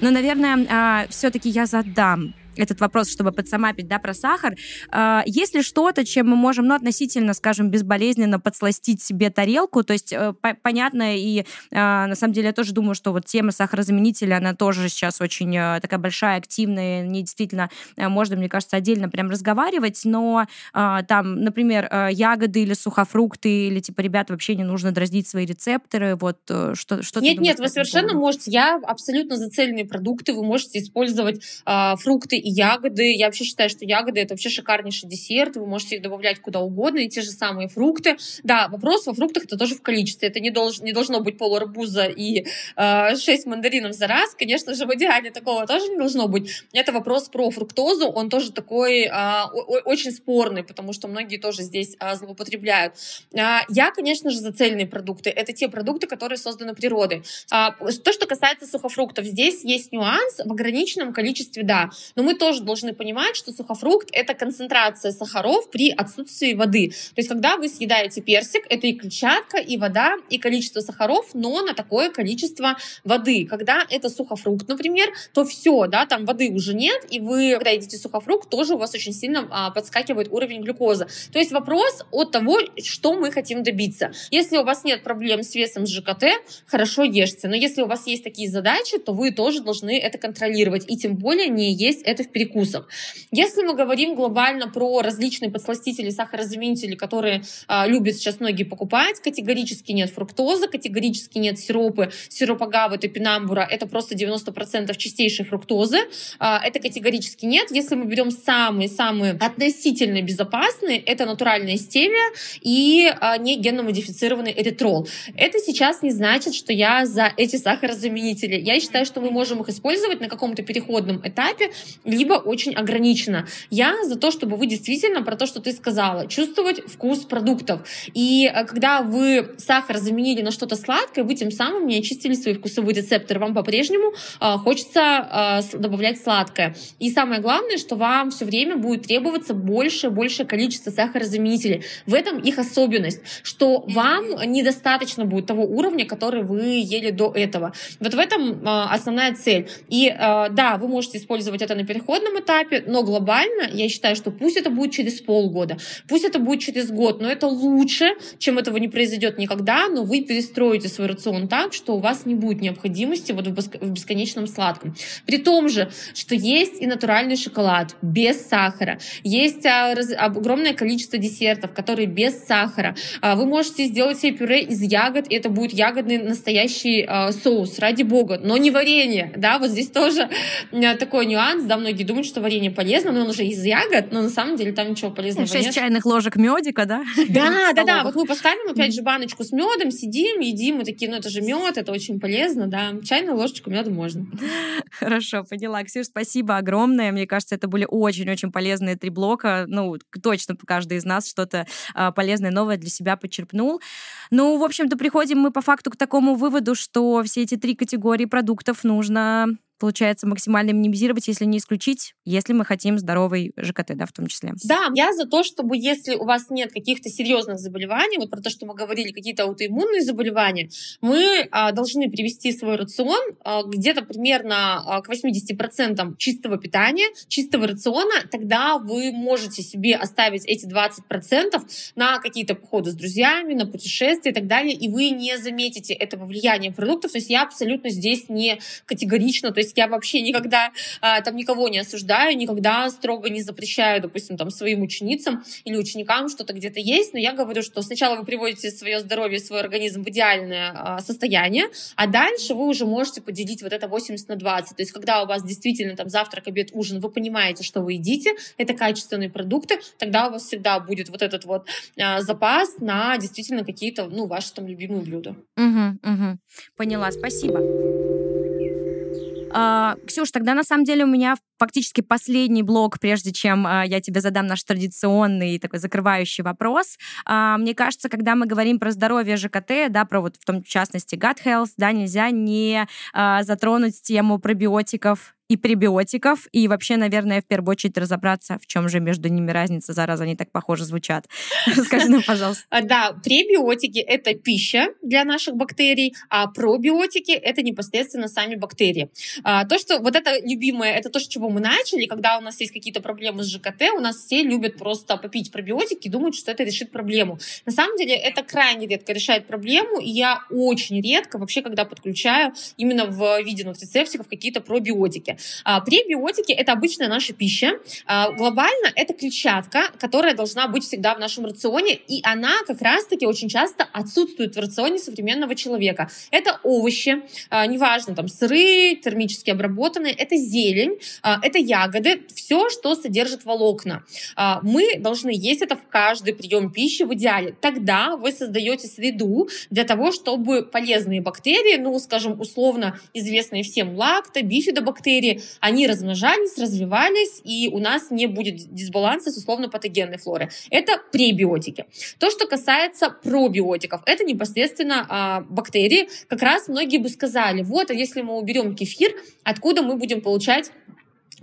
Ну, наверное, а, все-таки я задам этот вопрос, чтобы подсамапить, да, про сахар. Э, есть ли что-то, чем мы можем, ну, относительно, скажем, безболезненно подсластить себе тарелку? То есть, э, по понятно, и э, на самом деле я тоже думаю, что вот тема сахарозаменителя, она тоже сейчас очень э, такая большая, активная, не действительно э, можно, мне кажется, отдельно прям разговаривать, но э, там, например, э, ягоды или сухофрукты, или типа, ребят, вообще не нужно дразнить свои рецепторы, вот э, что, что Нет, нет, вы совершенно можете, я абсолютно за цельные продукты, вы можете использовать э, фрукты ягоды. Я вообще считаю, что ягоды — это вообще шикарнейший десерт. Вы можете их добавлять куда угодно, и те же самые фрукты. Да, вопрос во фруктах — это тоже в количестве. Это не, долж, не должно быть пол арбуза и э, 6 мандаринов за раз. Конечно же, в идеале такого тоже не должно быть. Это вопрос про фруктозу. Он тоже такой э, очень спорный, потому что многие тоже здесь э, злоупотребляют. Э, я, конечно же, за цельные продукты. Это те продукты, которые созданы природой. Э, то, что касается сухофруктов, здесь есть нюанс в ограниченном количестве, да. Но мы мы тоже должны понимать, что сухофрукт — это концентрация сахаров при отсутствии воды. То есть, когда вы съедаете персик, это и клетчатка, и вода, и количество сахаров, но на такое количество воды. Когда это сухофрукт, например, то все, да, там воды уже нет, и вы, когда едите сухофрукт, тоже у вас очень сильно а, подскакивает уровень глюкозы. То есть вопрос от того, что мы хотим добиться. Если у вас нет проблем с весом с ЖКТ, хорошо ешьте. Но если у вас есть такие задачи, то вы тоже должны это контролировать. И тем более не есть это в перекусах. Если мы говорим глобально про различные подсластители, сахарозаменители, которые а, любят сейчас многие покупать, категорически нет фруктозы, категорически нет сиропы, сироп агавы, топинамбура, это просто 90% чистейшей фруктозы, а, это категорически нет. Если мы берем самые-самые относительно безопасные, это натуральная стевия и а, не генно-модифицированный эритрол. Это сейчас не значит, что я за эти сахарозаменители. Я считаю, что мы можем их использовать на каком-то переходном этапе, либо очень ограничено. Я за то, чтобы вы действительно про то, что ты сказала, чувствовать вкус продуктов. И э, когда вы сахар заменили на что-то сладкое, вы тем самым не очистили свои вкусовые рецепторы. Вам по-прежнему э, хочется э, добавлять сладкое. И самое главное, что вам все время будет требоваться больше и большее количество сахарозаменителей. В этом их особенность, что вам недостаточно будет того уровня, который вы ели до этого. Вот в этом основная цель. И да, вы можете использовать это на переходном этапе, но глобально я считаю, что пусть это будет через полгода, пусть это будет через год, но это лучше, чем этого не произойдет никогда, но вы перестроите свой рацион так, что у вас не будет необходимости вот в бесконечном сладком. При том же, что есть и натуральный шоколад без сахара, есть а, огромное количество десертов, которые без сахара. А, вы можете сделать себе пюре из ягод, и это будет ягодный настоящий а, соус, ради бога, но не варенье, да, вот здесь тоже такой нюанс, да, многие думают, что варенье полезно, но он уже из ягод, но на самом деле там ничего полезного 6 нет. чайных ложек медика, да? Да, да, да. Вот мы поставим опять же баночку с медом, сидим, едим, и такие, ну это же мед, это очень полезно, да. Чайную ложечку меда можно. Хорошо, поняла. Ксюш, спасибо огромное. Мне кажется, это были очень-очень полезные три блока. Ну, точно каждый из нас что-то а, полезное, новое для себя подчерпнул. Ну, в общем-то, приходим мы по факту к такому выводу, что все эти три категории продуктов нужно получается, максимально минимизировать, если не исключить, если мы хотим здоровый ЖКТ, да, в том числе. Да, я за то, чтобы если у вас нет каких-то серьезных заболеваний, вот про то, что мы говорили, какие-то аутоиммунные заболевания, мы а, должны привести свой рацион а, где-то примерно а, к 80% чистого питания, чистого рациона, тогда вы можете себе оставить эти 20% на какие-то походы с друзьями, на путешествия и так далее, и вы не заметите этого влияния продуктов. То есть я абсолютно здесь не категорично, то есть я вообще никогда а, там никого не осуждаю, никогда строго не запрещаю, допустим, там своим ученицам или ученикам что-то где-то есть, но я говорю, что сначала вы приводите свое здоровье, свой организм в идеальное а, состояние, а дальше вы уже можете поделить вот это 80 на 20. То есть когда у вас действительно там завтрак, обед, ужин, вы понимаете, что вы едите, это качественные продукты, тогда у вас всегда будет вот этот вот а, запас на действительно какие-то, ну, ваши там любимые блюда. Угу, угу. Поняла, спасибо. А, Ксюш, тогда на самом деле у меня фактически последний блок, прежде чем а, я тебе задам наш традиционный такой закрывающий вопрос. А, мне кажется, когда мы говорим про здоровье ЖКТ, да, про вот в том в частности gut health, да, нельзя не а, затронуть тему пробиотиков и пребиотиков, и вообще, наверное, в первую очередь разобраться, в чем же между ними разница, зараза, они так похоже звучат. Скажи нам, пожалуйста. А, да, пребиотики — это пища для наших бактерий, а пробиотики — это непосредственно сами бактерии. А, то, что вот это любимое, это то, с чего мы начали, когда у нас есть какие-то проблемы с ЖКТ, у нас все любят просто попить пробиотики и думают, что это решит проблему. На самом деле это крайне редко решает проблему, и я очень редко вообще, когда подключаю именно в виде нутрицептиков какие-то пробиотики. А, пребиотики — это обычная наша пища. А, глобально это клетчатка, которая должна быть всегда в нашем рационе, и она как раз-таки очень часто отсутствует в рационе современного человека. Это овощи, а, неважно, там, сыры, термически обработанные, это зелень, это ягоды, все, что содержит волокна. Мы должны есть это в каждый прием пищи в идеале. Тогда вы создаете среду для того, чтобы полезные бактерии, ну, скажем, условно известные всем лакто, бифидобактерии, они размножались, развивались, и у нас не будет дисбаланса с условно-патогенной флоры. Это пребиотики. То, что касается пробиотиков, это непосредственно а, бактерии. Как раз многие бы сказали, вот, а если мы уберем кефир, откуда мы будем получать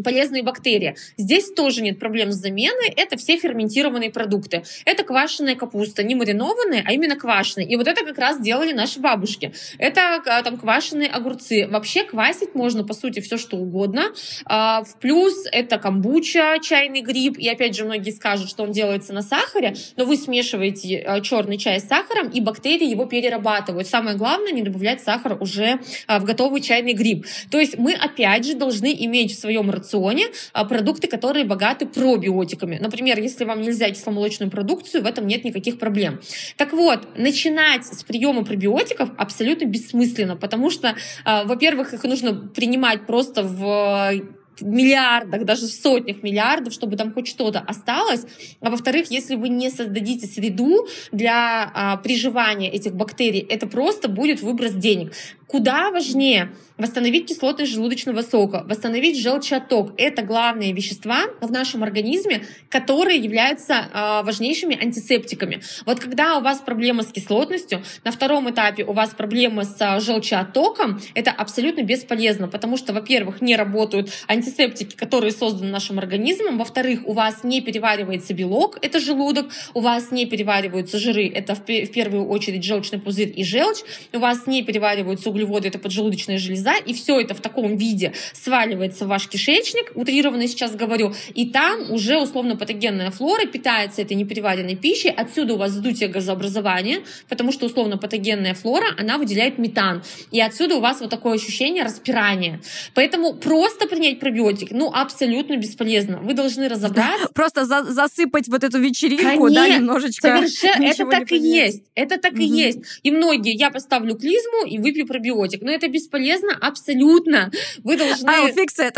полезные бактерии. Здесь тоже нет проблем с заменой. Это все ферментированные продукты. Это квашеная капуста, не маринованная, а именно квашеная. И вот это как раз делали наши бабушки. Это а, там квашеные огурцы. Вообще квасить можно, по сути, все что угодно. А, в плюс это камбуча, чайный гриб. И опять же, многие скажут, что он делается на сахаре, но вы смешиваете а, черный чай с сахаром, и бактерии его перерабатывают. Самое главное, не добавлять сахар уже в готовый чайный гриб. То есть мы, опять же, должны иметь в своем рационе рационе а, продукты, которые богаты пробиотиками. Например, если вам нельзя кисломолочную продукцию, в этом нет никаких проблем. Так вот, начинать с приема пробиотиков абсолютно бессмысленно, потому что, а, во-первых, их нужно принимать просто в миллиардах, даже в сотнях миллиардов, чтобы там хоть что-то осталось. А во-вторых, если вы не создадите среду для а, приживания этих бактерий, это просто будет выброс денег. Куда важнее восстановить кислотность желудочного сока, восстановить желчеотток. Это главные вещества в нашем организме, которые являются э, важнейшими антисептиками. Вот когда у вас проблема с кислотностью, на втором этапе у вас проблема с э, желчеоттоком, это абсолютно бесполезно, потому что, во-первых, не работают антисептики, которые созданы нашим организмом, во-вторых, у вас не переваривается белок, это желудок, у вас не перевариваются жиры, это в первую очередь желчный пузырь и желчь, у вас не перевариваются углеводы, это поджелудочная железа, и все это в таком виде сваливается в ваш кишечник, утрированно сейчас говорю, и там уже условно-патогенная флора питается этой непереваренной пищей, отсюда у вас вздутие газообразования, потому что условно-патогенная флора, она выделяет метан, и отсюда у вас вот такое ощущение распирания. Поэтому просто принять пробиотик, ну, абсолютно бесполезно. Вы должны разобраться. Просто за засыпать вот эту вечеринку, Конечно, да, немножечко. Совершенно, это так и есть. Это так и есть. И многие, я поставлю клизму и выпью пробиотик. Но это бесполезно абсолютно. Вы должны... I'll fix it.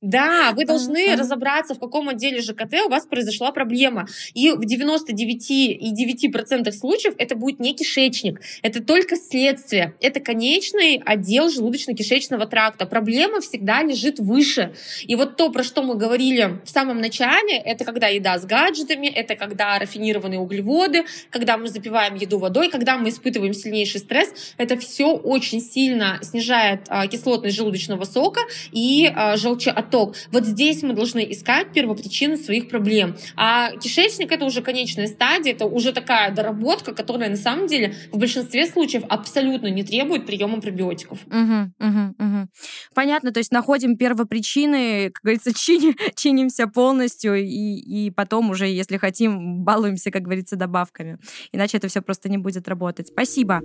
Да, вы должны разобраться, в каком отделе ЖКТ у вас произошла проблема. И в 99,9% случаев это будет не кишечник. Это только следствие. Это конечный отдел желудочно-кишечного тракта. Проблема всегда лежит выше. И вот то, про что мы говорили в самом начале, это когда еда с гаджетами, это когда рафинированные углеводы, когда мы запиваем еду водой, когда мы испытываем сильнейший стресс. Это все очень сильно снижает а, кислотность желудочного сока и а, желчеотток. Вот здесь мы должны искать первопричины своих проблем. А кишечник — это уже конечная стадия, это уже такая доработка, которая на самом деле в большинстве случаев абсолютно не требует приема пробиотиков. Угу, угу, угу. Понятно, то есть находим первопричины, как говорится, чини, чинимся полностью, и, и потом уже, если хотим, балуемся, как говорится, добавками. Иначе это все просто не будет работать. Спасибо.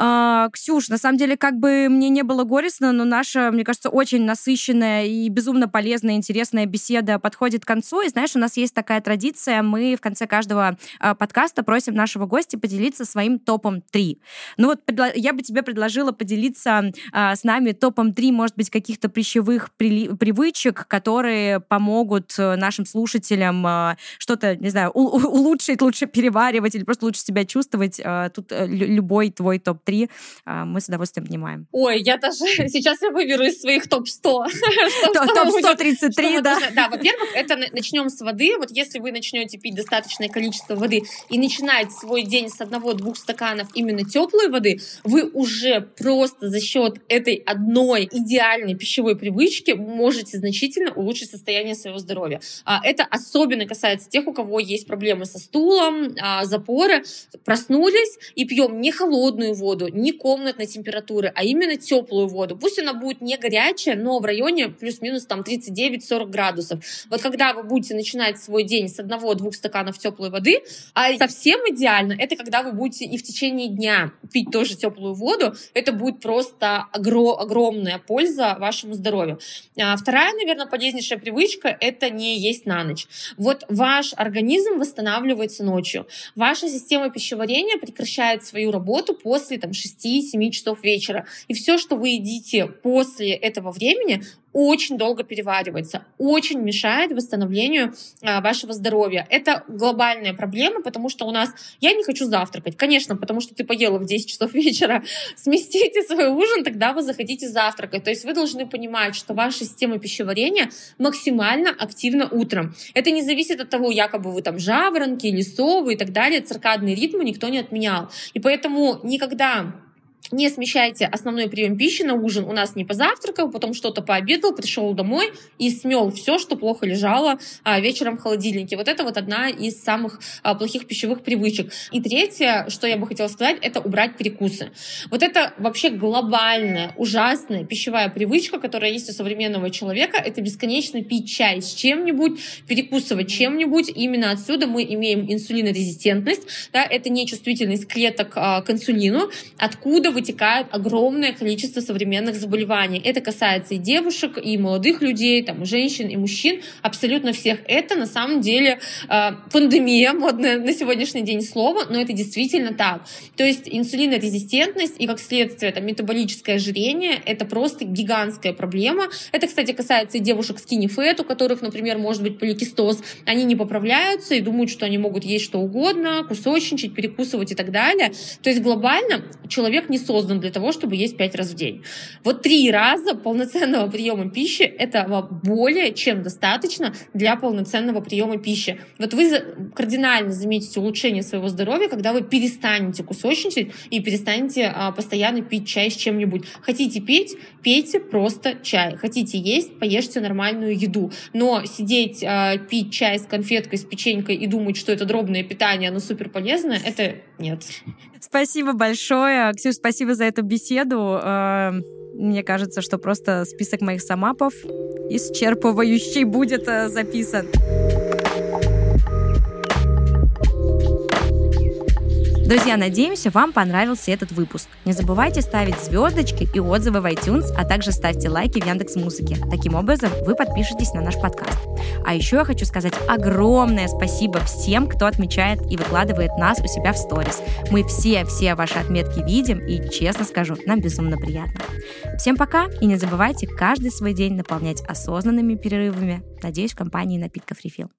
А, Ксюш, на самом деле, как бы мне не было горестно, но наша, мне кажется, очень насыщенная и безумно полезная, интересная беседа подходит к концу. И знаешь, у нас есть такая традиция, мы в конце каждого а, подкаста просим нашего гостя поделиться своим топом 3. Ну вот я бы тебе предложила поделиться а, с нами топом 3, может быть, каких-то пищевых привычек, которые помогут э, нашим слушателям а, что-то, не знаю, улучшить, лучше переваривать или просто лучше себя чувствовать. А, тут э, любой твой топ-3 а, мы с удовольствием внимаем. Ой, я даже сейчас я выберу из своих топ-100. Топ-133, да. Да, во-первых, это начнем с воды. Вот если вы начнете пить достаточное количество воды и начинать свой день с одного-двух стаканов именно теплой воды, вы уже просто за счет этой одной идеальной пищевой привычки можете значительно улучшить состояние своего здоровья. А, это особенно касается тех, у кого есть проблемы со стулом, а, запоры. Проснулись и пьем не холодную воду, не комнатной температуры, а именно теплую воду. Пусть она будет не горячая, но в районе плюс-минус там 39-40 градусов. Вот когда вы будете начинать свой день с одного-двух стаканов теплой воды, а совсем идеально, это когда вы будете и в течение дня пить тоже теплую воду, это будет просто огро- огромная польза вашему здоровью. А вторая, наверное, полезнейшая привычка — это не есть на ночь. Вот ваш организм восстанавливается ночью. Ваша система пищеварения прекращает свою работу после там, 6-7 часов вечера. И все, что вы едите после этого времени, очень долго переваривается, очень мешает восстановлению а, вашего здоровья. Это глобальная проблема, потому что у нас... Я не хочу завтракать, конечно, потому что ты поела в 10 часов вечера. Сместите свой ужин, тогда вы захотите завтракать. То есть вы должны понимать, что ваша система пищеварения максимально активна утром. Это не зависит от того, якобы вы там жаворонки или совы и так далее. Циркадный ритм никто не отменял. И поэтому никогда не смещайте основной прием пищи на ужин. У нас не позавтракал, потом что-то пообедал, пришел домой и смел все, что плохо лежало а, вечером в холодильнике. Вот это вот одна из самых а, плохих пищевых привычек. И третье, что я бы хотела сказать, это убрать перекусы. Вот это вообще глобальная, ужасная пищевая привычка, которая есть у современного человека. Это бесконечно пить чай с чем-нибудь, перекусывать чем-нибудь. Именно отсюда мы имеем инсулинорезистентность. Да, это нечувствительность клеток а, к инсулину. Откуда вытекает огромное количество современных заболеваний. Это касается и девушек, и молодых людей, там, и женщин, и мужчин, абсолютно всех. Это на самом деле э, пандемия, модное на сегодняшний день слово, но это действительно так. То есть инсулинорезистентность и, как следствие, там, метаболическое ожирение — это просто гигантская проблема. Это, кстати, касается и девушек с кинефет, у которых, например, может быть поликистоз. Они не поправляются и думают, что они могут есть что угодно, кусочничать, перекусывать и так далее. То есть глобально человек не создан для того, чтобы есть пять раз в день. Вот три раза полноценного приема пищи – это более чем достаточно для полноценного приема пищи. Вот вы кардинально заметите улучшение своего здоровья, когда вы перестанете кусочничать и перестанете а, постоянно пить чай с чем-нибудь. Хотите пить? Пейте просто чай. Хотите есть? Поешьте нормальную еду. Но сидеть, а, пить чай с конфеткой, с печенькой и думать, что это дробное питание, оно супер полезное, это нет. Спасибо большое. Ксюш, спасибо за эту беседу. Э, мне кажется, что просто список моих самапов исчерпывающий будет э, записан. Друзья, надеемся, вам понравился этот выпуск. Не забывайте ставить звездочки и отзывы в iTunes, а также ставьте лайки в Яндекс Музыке. Таким образом, вы подпишетесь на наш подкаст. А еще я хочу сказать огромное спасибо всем, кто отмечает и выкладывает нас у себя в сторис. Мы все-все ваши отметки видим, и, честно скажу, нам безумно приятно. Всем пока, и не забывайте каждый свой день наполнять осознанными перерывами. Надеюсь, в компании напитков Refill.